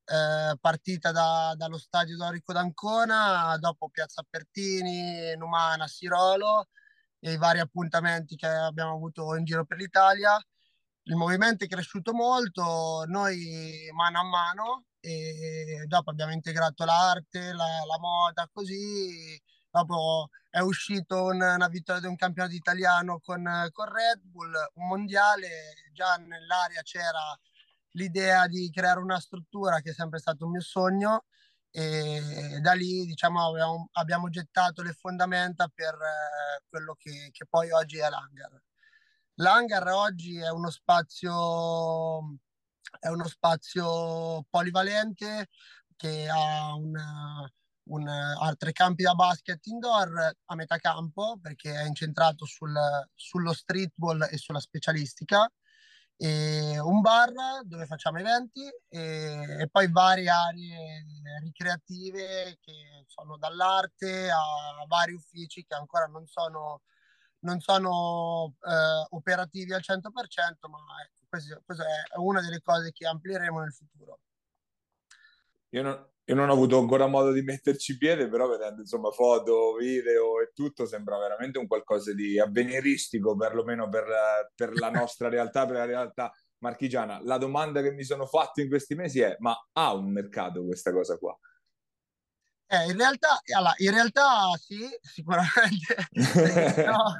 eh, partita da, dallo stadio Dorico d'Ancona, dopo Piazza Pertini, Numana, Sirolo e i vari appuntamenti che abbiamo avuto in giro per l'Italia. Il movimento è cresciuto molto, noi mano a mano e dopo abbiamo integrato l'arte, la, la moda, così dopo è uscito una, una vittoria di un campionato italiano con, con Red Bull, un mondiale, già nell'area c'era l'idea di creare una struttura che è sempre stato un mio sogno e da lì diciamo abbiamo, abbiamo gettato le fondamenta per eh, quello che, che, poi oggi è l'hangar. L'hangar oggi è uno spazio è uno spazio polivalente che ha una, un, altri campi da basket indoor a metà campo perché è incentrato sul, sullo streetball e sulla specialistica e un bar dove facciamo eventi e, e, poi varie aree ricreative che sono dall'arte a vari uffici che ancora non sono, non sono eh, operativi al 100% ma questo è una delle cose che amplieremo nel futuro. Io non, io non ho avuto ancora modo di metterci piede, però vedendo insomma foto, video e tutto sembra veramente un qualcosa di avveniristico, perlomeno per, per la nostra realtà, per la realtà marchigiana. La domanda che mi sono fatto in questi mesi è: ma ha un mercato questa cosa qua? Eh, in, realtà, allora, in realtà sì, sicuramente, no,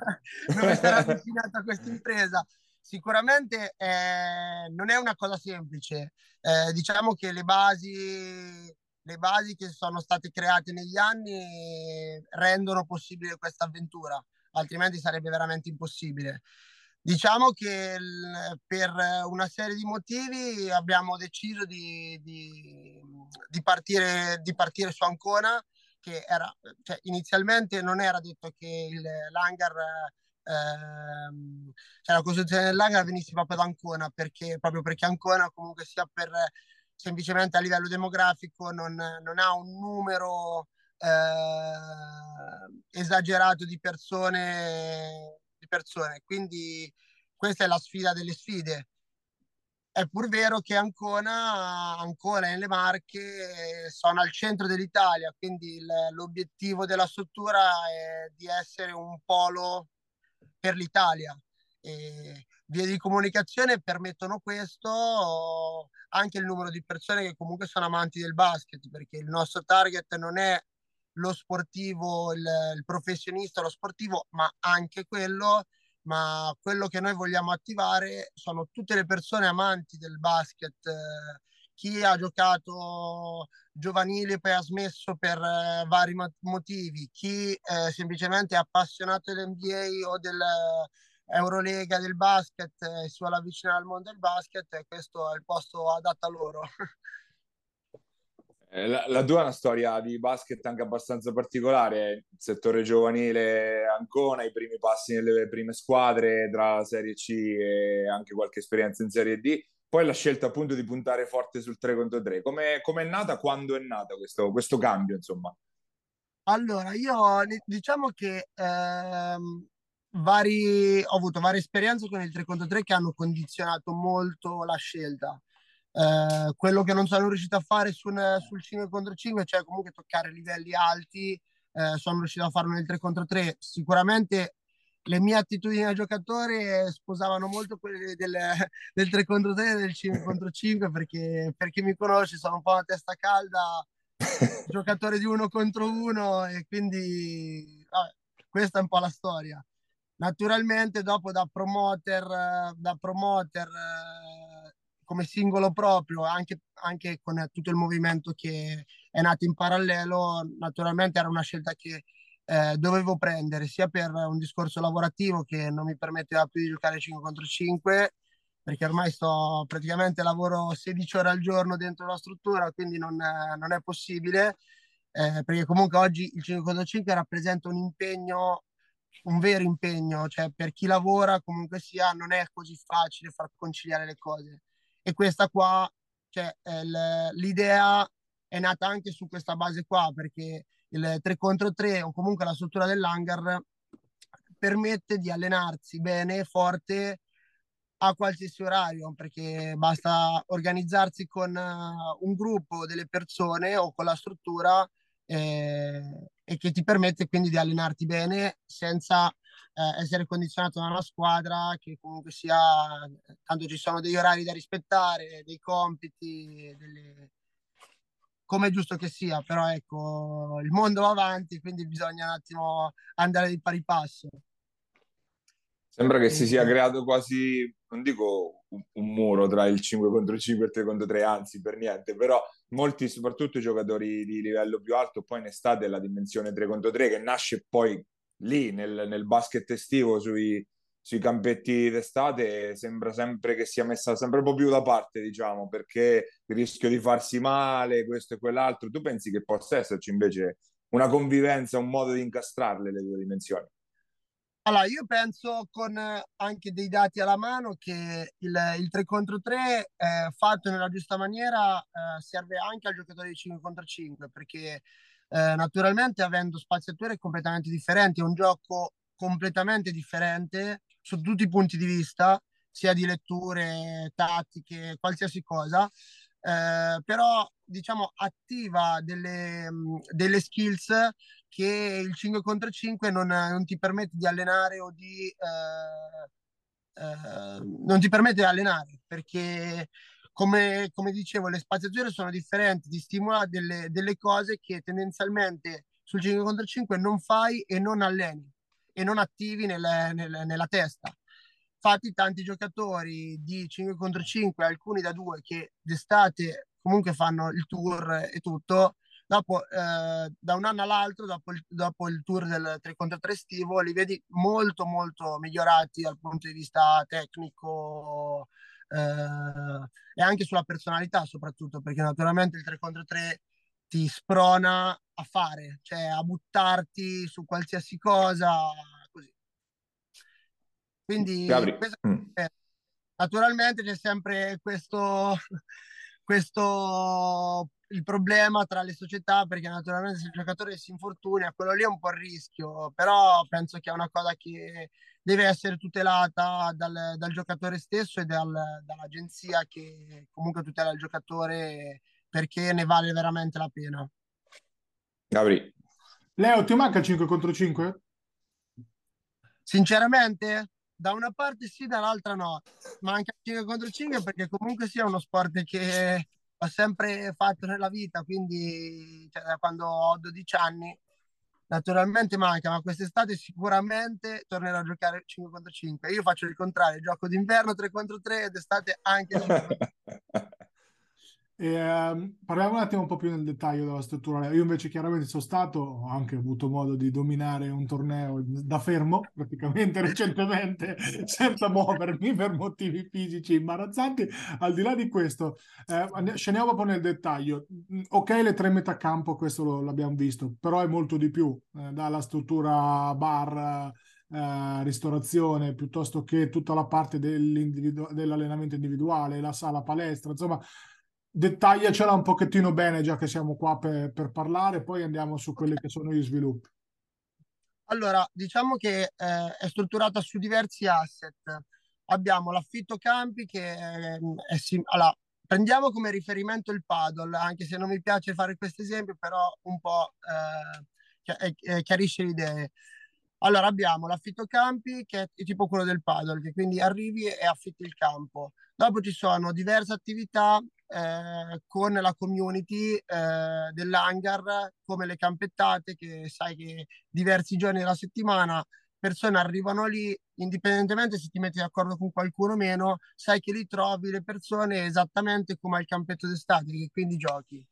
non sarà destinata a questa impresa. Sicuramente eh, non è una cosa semplice. Eh, diciamo che le basi le basi che sono state create negli anni rendono possibile questa avventura, altrimenti sarebbe veramente impossibile. Diciamo che per una serie di motivi abbiamo deciso di, di, di, partire, di partire, su Ancona, che era, cioè, inizialmente non era detto che il, l'hangar, ehm, cioè la costruzione dell'hangar venisse proprio da Ancona, perché, proprio perché Ancona comunque sia per semplicemente a livello demografico non, non ha un numero eh, esagerato di persone, di persone. Quindi questa è la sfida delle sfide. È pur vero che Ancona, Ancona e le Marche sono al centro dell'Italia, quindi il, l'obiettivo della struttura è di essere un polo per l'Italia. E vie di comunicazione permettono questo, anche il numero di persone che comunque sono amanti del basket, perché il nostro target non è lo sportivo, il, il professionista, lo sportivo, ma anche quello, ma quello che noi vogliamo attivare sono tutte le persone amanti del basket eh, chi ha giocato giovanile e poi ha smesso per eh, vari motivi, chi eh, semplicemente è appassionato dell'NBA o dell'Eurolega del basket e eh, si vuole avvicinare al mondo del basket, questo è il posto adatto a loro. Eh, la, la, tua è una storia di basket anche abbastanza particolare, il settore giovanile Ancona, i primi passi nelle prime squadre tra Serie C e anche qualche esperienza in Serie D, poi la scelta appunto di puntare forte sul 3 contro 3. Come è nata, quando è nata questo, questo, cambio insomma? Allora, io diciamo che ehm, vari, ho avuto varie esperienze con il 3 contro 3 che hanno condizionato molto la scelta eh, quello che non sono riuscito a fare su un, sul 5 contro 5, cioè comunque toccare livelli alti, eh, sono riuscito a farlo nel 3 contro 3. Sicuramente le mie attitudini da giocatore sposavano molto quelle del, del 3 contro 3 e del 5 contro 5 perché per chi mi conosce sono un po' una testa calda, giocatore di uno contro uno e quindi vabbè, questa è un po' la storia. Naturalmente dopo da promoter, da promoter come singolo proprio, anche, anche con tutto il movimento che è nato in parallelo, naturalmente era una scelta che eh, dovevo prendere sia per un discorso lavorativo che non mi permetteva più di giocare 5 contro 5 perché ormai sto praticamente lavoro 16 ore al giorno dentro la struttura quindi non, non è possibile eh, perché comunque oggi il 5 contro 5 rappresenta un impegno un vero impegno cioè per chi lavora comunque sia non è così facile far conciliare le cose. E questa qua, cioè, l'idea è nata anche su questa base qua, perché il 3 contro 3 o comunque la struttura dell'hangar permette di allenarsi bene, forte a qualsiasi orario, perché basta organizzarsi con uh, un gruppo delle persone o con la struttura eh, e che ti permette quindi di allenarti bene senza eh, essere condizionato da una squadra che comunque sia, tanto ci sono degli orari da rispettare, dei compiti, delle... come è giusto che sia, però ecco, il mondo va avanti, quindi bisogna un attimo andare di pari passo. Sembra che si sia creato quasi, non dico un, un, muro tra il 5 contro 5 e il 3 contro 3, anzi per niente, però molti, soprattutto i giocatori di livello più alto, poi in estate la dimensione 3 contro 3 che nasce poi lì nel, nel basket estivo sui, sui campetti d'estate sembra sempre che sia messa sempre un po' più da parte, diciamo, perché il rischio di farsi male, questo e quell'altro. Tu pensi che possa esserci invece una convivenza, un modo di incastrarle le due dimensioni? Allora, io penso con anche dei dati alla mano che il, il 3 contro 3 eh, fatto nella giusta maniera eh, serve anche al giocatore di 5 contro 5 perché eh, naturalmente avendo spaziature completamente differenti, è un gioco completamente differente su tutti i punti di vista, sia di letture, tattiche, qualsiasi cosa, eh, però diciamo attiva delle, delle, skills che il 5 contro 5 non, non ti permette di allenare o di eh, eh, non ti permette di allenare perché come, come dicevo, le spaziature sono differenti, ti stimola delle, delle cose che tendenzialmente sul 5 contro 5 non fai e non alleni e non attivi nel, nel, nella testa. Infatti tanti giocatori di 5 contro 5, alcuni da 2 che d'estate comunque fanno il tour e tutto, dopo eh, da un anno all'altro, dopo il, dopo il tour del 3 contro 3 estivo, li vedi molto molto migliorati dal punto di vista tecnico, eh, e anche sulla personalità soprattutto, perché naturalmente il 3 contro 3 ti sprona a fare, cioè a buttarti su qualsiasi cosa, così. Quindi mm. naturalmente c'è sempre questo, questo il problema tra le società perché naturalmente se il giocatore si infortuna quello lì è un po' il rischio però penso che è una cosa che deve essere tutelata dal, dal giocatore stesso e dal, dall'agenzia che comunque tutela il giocatore perché ne vale veramente la pena. Gabri. Leo ti manca 5 contro 5? sinceramente da una parte sì dall'altra no manca 5 contro 5 perché comunque sia uno sport che ho sempre fatto nella vita, quindi cioè, da quando ho 12 anni. Naturalmente manca, ma quest'estate sicuramente tornerò a giocare 5 contro 5. Io faccio il contrario, gioco d'inverno 3 contro 3 ed estate anche 5 contro 3. E, ehm, parliamo un attimo un po' più nel dettaglio della struttura. Io invece chiaramente sono stato, ho anche avuto modo di dominare un torneo da fermo, praticamente recentemente, senza muovermi per motivi fisici imbarazzanti. Al di là di questo, eh, scendiamo un po' nel dettaglio. Mm, ok, le tre metà campo, questo lo, l'abbiamo visto, però è molto di più, eh, dalla struttura bar, eh, ristorazione, piuttosto che tutta la parte dell'allenamento individuale, la sala palestra, insomma dettagliacela un pochettino bene, già che siamo qua per, per parlare, poi andiamo su quelli che sono gli sviluppi. Allora, diciamo che eh, è strutturata su diversi asset. Abbiamo l'affitto campi che eh, è sim- allora, prendiamo come riferimento il paddle, anche se non mi piace fare questo esempio, però un po' eh, chiarisce le idee. Allora, abbiamo l'affitto campi che è tipo quello del paddle, che quindi arrivi e affitti il campo. Dopo ci sono diverse attività eh, con la community eh, dell'hangar, come le campettate, che sai che diversi giorni della settimana persone arrivano lì, indipendentemente se ti metti d'accordo con qualcuno o meno, sai che lì trovi le persone esattamente come al campetto d'estate, che quindi giochi.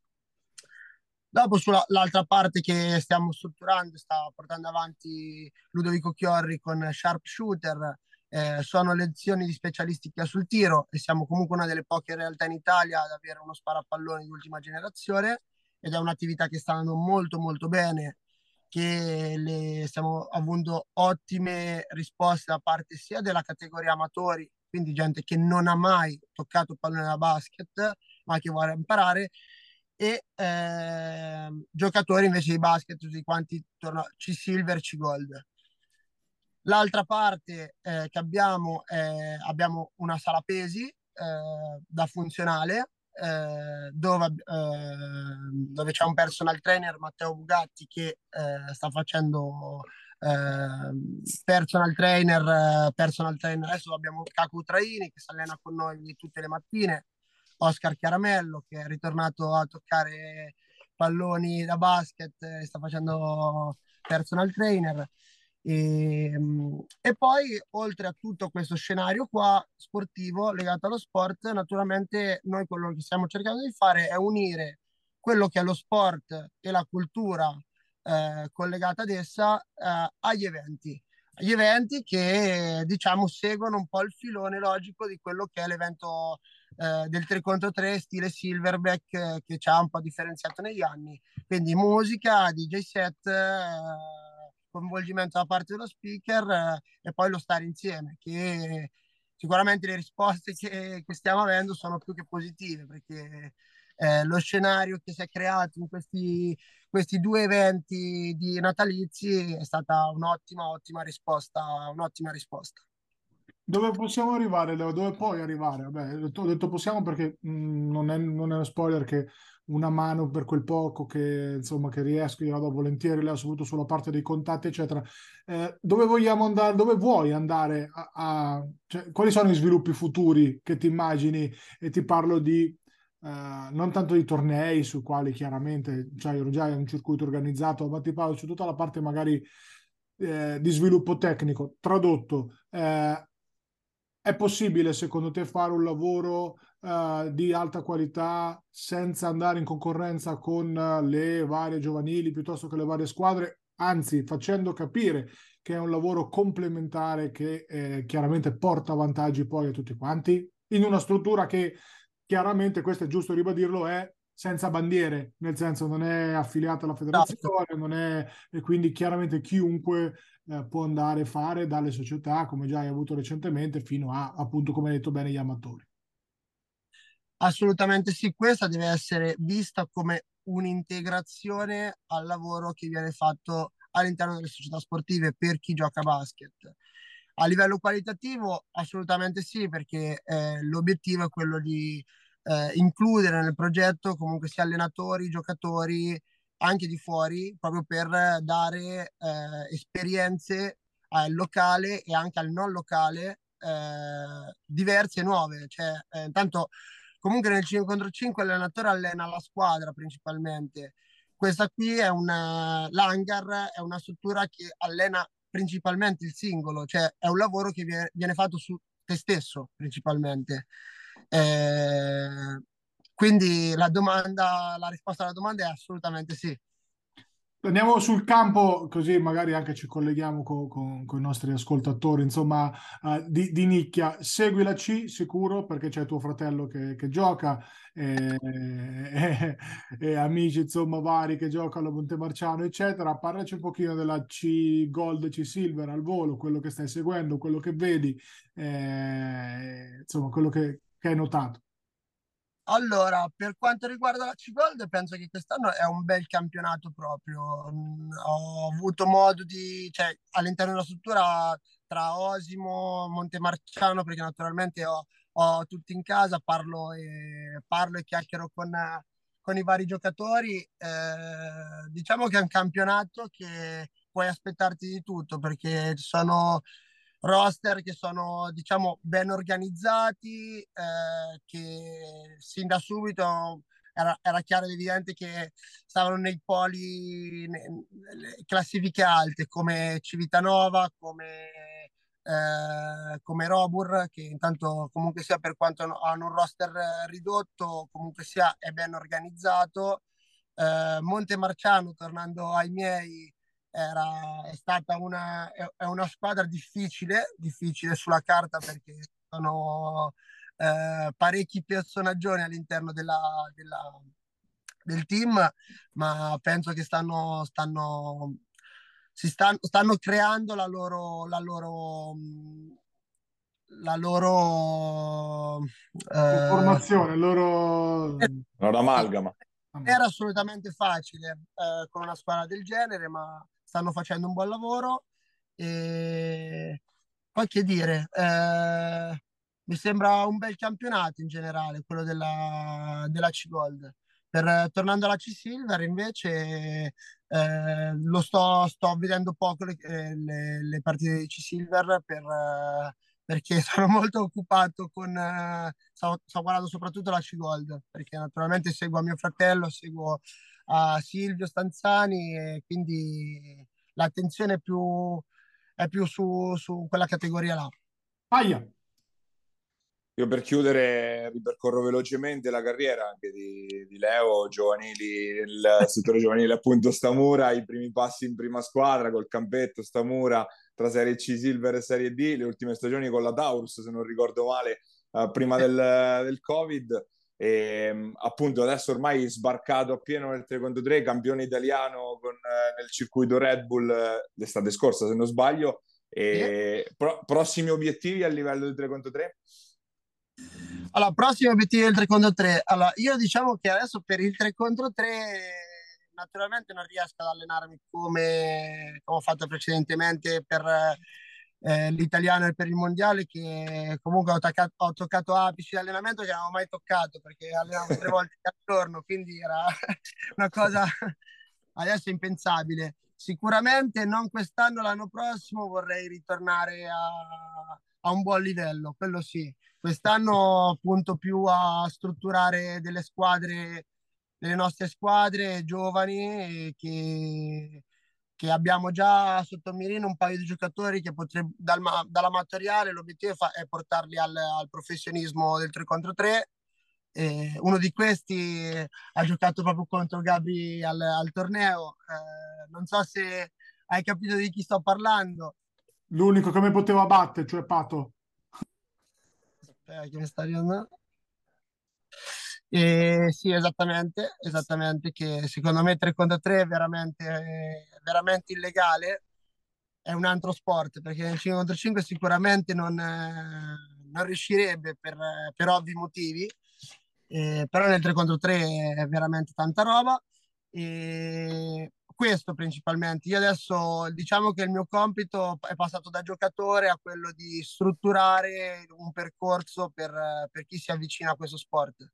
Dopo sull'altra parte che stiamo strutturando, sta portando avanti Ludovico Chiorri con Sharpshooter, eh, sono lezioni di specialistica sul tiro e siamo comunque una delle poche realtà in Italia ad avere uno sparapallone di ultima generazione ed è un'attività che sta andando molto molto bene, che le, stiamo avendo ottime risposte da parte sia della categoria amatori, quindi gente che non ha mai toccato pallone da basket, ma che vuole imparare, e eh, giocatori invece di basket, tutti quanti torno, C-Silver, C-Gold. L'altra parte eh, che abbiamo è abbiamo una sala pesi eh, da funzionale eh, dove, ehm, dove, c'è un personal trainer Matteo Bugatti che eh, sta facendo ehm, personal trainer personal trainer adesso abbiamo Caco Traini che si allena con noi tutte le mattine Oscar Chiaramello che è ritornato a toccare palloni da basket e sta facendo personal trainer. E, ehm, e, poi, oltre a tutto questo scenario qua sportivo legato allo sport, naturalmente noi quello che stiamo cercando di fare è unire quello che è lo sport e la cultura eh, collegata ad essa eh, agli eventi. Gli eventi che diciamo seguono un po' il filone logico di quello che è l'evento eh, del 3 contro 3 stile Silverback eh, che ci ha un po' differenziato negli anni. Quindi musica, DJ set, eh, coinvolgimento da parte dello speaker eh, e poi lo stare insieme, che sicuramente le risposte che, che stiamo avendo sono più che positive perché eh, lo scenario che si è creato in questi, questi due eventi di natalizi è stata un'ottima, ottima risposta, un'ottima risposta. Dove possiamo arrivare? Dove puoi arrivare? Vabbè, ho detto possiamo perché mh, mm, non, è, non, è, uno spoiler che una mano per quel poco che, insomma, che riesco, io la do volentieri, Leo, soprattutto sulla parte dei contatti, eccetera. Eh, dove vogliamo andare? Dove vuoi andare? A, a cioè, quali sono i sviluppi futuri che ti immagini? E ti parlo di eh, non tanto di tornei su quali chiaramente cioè, già un circuito organizzato, ma ti parlo su tutta la parte magari eh, di sviluppo tecnico. Tradotto, eh, è possibile secondo te fare un lavoro uh, di alta qualità senza andare in concorrenza con le varie giovanili piuttosto che le varie squadre, anzi facendo capire che è un lavoro complementare che eh, chiaramente porta vantaggi poi a tutti quanti, in una struttura che chiaramente, questo è giusto ribadirlo, è senza bandiere, nel senso non è affiliata alla federazione, non è, e quindi chiaramente chiunque eh, può andare a fare dalle società, come già hai avuto recentemente, fino a, appunto, come hai detto bene, gli amatori. Assolutamente sì, questa deve essere vista come un'integrazione al lavoro che viene fatto all'interno delle società sportive per chi gioca a basket. A livello qualitativo, assolutamente sì, perché eh, l'obiettivo è quello di eh, includere nel progetto comunque sia allenatori, giocatori, anche di fuori, proprio per dare eh, esperienze al locale e anche al non locale eh, diverse e nuove. Cioè, eh, intanto comunque nel 5 contro 5 l'allenatore allena la squadra principalmente. Questa qui è una l'hangar, è una struttura che allena principalmente il singolo, cioè è un lavoro che viene, fatto su te stesso principalmente. Eh, quindi la domanda, la risposta alla domanda è assolutamente sì. Andiamo sul campo, così magari anche ci colleghiamo con, con, con i nostri ascoltatori, insomma, uh, di, di, nicchia. Segui la C sicuro perché c'è tuo fratello che, che gioca e, e, e, amici, insomma, vari che giocano a Montemarciano, eccetera. Parlaci un pochino della C Gold, C Silver al volo, quello che stai seguendo, quello che vedi, eh, insomma, quello che, che hai notato. Allora, per quanto riguarda la C-Gold, penso che quest'anno è un bel campionato proprio. Mm, ho avuto modo di, cioè, all'interno della struttura tra Osimo, Montemarciano, perché naturalmente ho, ho tutti in casa, parlo e, parlo e chiacchiero con, con i vari giocatori. Eh, diciamo che è un campionato che puoi aspettarti di tutto, perché ci sono roster che sono diciamo ben organizzati, eh, che sin da subito era, era, chiaro ed evidente che stavano nei poli, nelle classifiche alte come Civitanova, come, eh, come Robur, che intanto comunque sia per quanto hanno un roster ridotto, comunque sia è ben organizzato. Eh, Monte Marciano, tornando ai miei, era, è stata una, è una squadra difficile, difficile sulla carta perché sono eh, parecchi personaggi all'interno della, della, del team, ma penso che stanno, stanno, si stanno, stanno creando la loro, la loro la loro eh, formazione, loro... loro amalgama. Era assolutamente facile eh, con una squadra del genere, ma stanno facendo un buon lavoro e poi che dire, eh, mi sembra un bel campionato in generale, quello della, della C-Gold. Per, tornando alla C-Silver invece eh, lo sto, sto vedendo poco le, eh, le, le partite di C-Silver per, eh, perché sono molto occupato con eh, sto, sto, guardando soprattutto la C-Gold perché naturalmente seguo mio fratello, seguo a Silvio Stanzani e quindi l'attenzione è più, è più su, su quella categoria là. Paia. Io per chiudere ripercorro velocemente la carriera anche di, di Leo, giovanili, il settore giovanile appunto Stamura, i primi passi in prima squadra col campetto Stamura tra Serie C Silver e Serie D, le ultime stagioni con la Taurus se non ricordo male, uh, prima del, del Covid e ehm, appunto adesso ormai sbarcato appieno nel 3 contro 3 campione italiano con, eh, nel circuito Red Bull eh, l'estate scorsa se non sbaglio. E pro- prossimi obiettivi a livello del 3 contro 3 allora prossimi obiettivi del 3 contro 3 allora io diciamo che adesso per il 3 contro 3 naturalmente non riesco ad allenarmi come, come ho fatto precedentemente per eh, l'italiano per il mondiale che comunque ho, toccato, ho toccato apici di allenamento che non avevo mai toccato perché allenavo tre volte al giorno quindi era una cosa adesso impensabile. Sicuramente non quest'anno l'anno prossimo vorrei ritornare a, a un buon livello quello sì. Quest'anno punto più a strutturare delle squadre delle nostre squadre giovani che che abbiamo già sotto mirino un paio di giocatori che potrebbe, dal, dall'amatoriale l'obiettivo è, fa, è portarli al, al, professionismo del 3 contro 3 eh, uno di questi ha giocato proprio contro Gabri al, al torneo eh, non so se hai capito di chi sto parlando. L'unico che mi poteva battere cioè Pato. Eh, che mi sta arrivando. Eh, sì, esattamente, esattamente, che secondo me 3 contro 3 è veramente, veramente illegale, è un altro sport, perché nel 5 contro 5 sicuramente non, non riuscirebbe per, per, ovvi motivi, eh, però nel 3 contro 3 è veramente tanta roba. E questo principalmente. Io adesso diciamo che il mio compito è passato da giocatore a quello di strutturare un percorso per, per chi si avvicina a questo sport.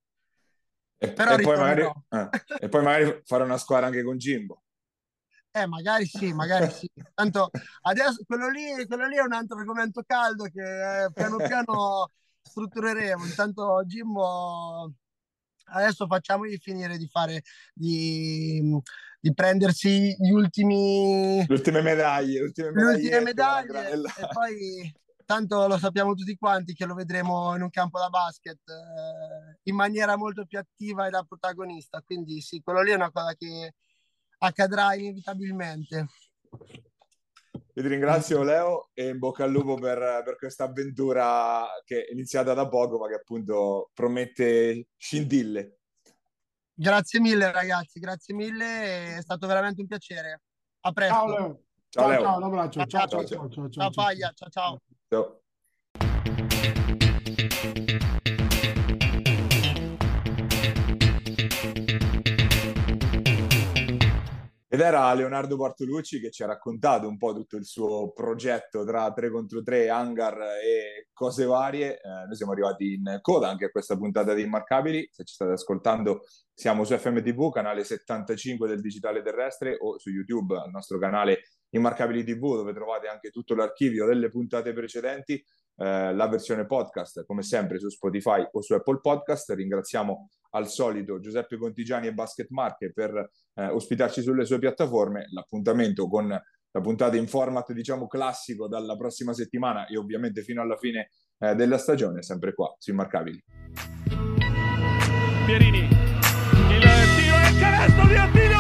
E, e, poi magari, eh, e poi magari fare una squadra anche con Jimbo. Eh, magari sì, magari sì. Tanto adesso quello lì, quello lì è un altro argomento caldo che eh, piano piano struttureremo. Intanto Jimbo adesso facciamogli finire di fare di, di prendersi gli ultimi le ultime medaglie, le ultime medaglie, le ultime medaglie e poi tanto lo sappiamo tutti quanti che lo vedremo in un campo da basket eh, in maniera molto più attiva e da protagonista. Quindi sì, quello lì è una cosa che accadrà inevitabilmente. Io ti ringrazio Leo e in bocca al lupo per, per questa avventura che è iniziata da poco ma che appunto promette scintille. Grazie mille ragazzi, grazie mille, è stato veramente un piacere. A presto. Ciao Leo. Ciao, Ciao, Leo. ciao, un abbraccio. Ciao, Ciao, ciao, ciao. ciao, ciao, Ciao Paglia, ciao ciao. Ciao. Ed era Leonardo Bartolucci che ci ha raccontato un po' tutto il suo progetto tra 3 contro 3, hangar e cose varie. Eh, noi siamo arrivati in coda anche a questa puntata di Immarcabili. Se ci state ascoltando, siamo su FMTV, canale 75 del digitale terrestre, o su YouTube, al nostro canale Immarcabili TV, dove trovate anche tutto l'archivio delle puntate precedenti, eh, la versione podcast, come sempre su Spotify o su Apple Podcast. Ringraziamo al solito Giuseppe Contigiani e Basket Marche per eh, ospitarci sulle sue piattaforme. L'appuntamento con la puntata in format, diciamo, classico dalla prossima settimana e ovviamente fino alla fine eh, della stagione, sempre qua su Immarcabili. Pierini, il tiro è canestro di Attilio!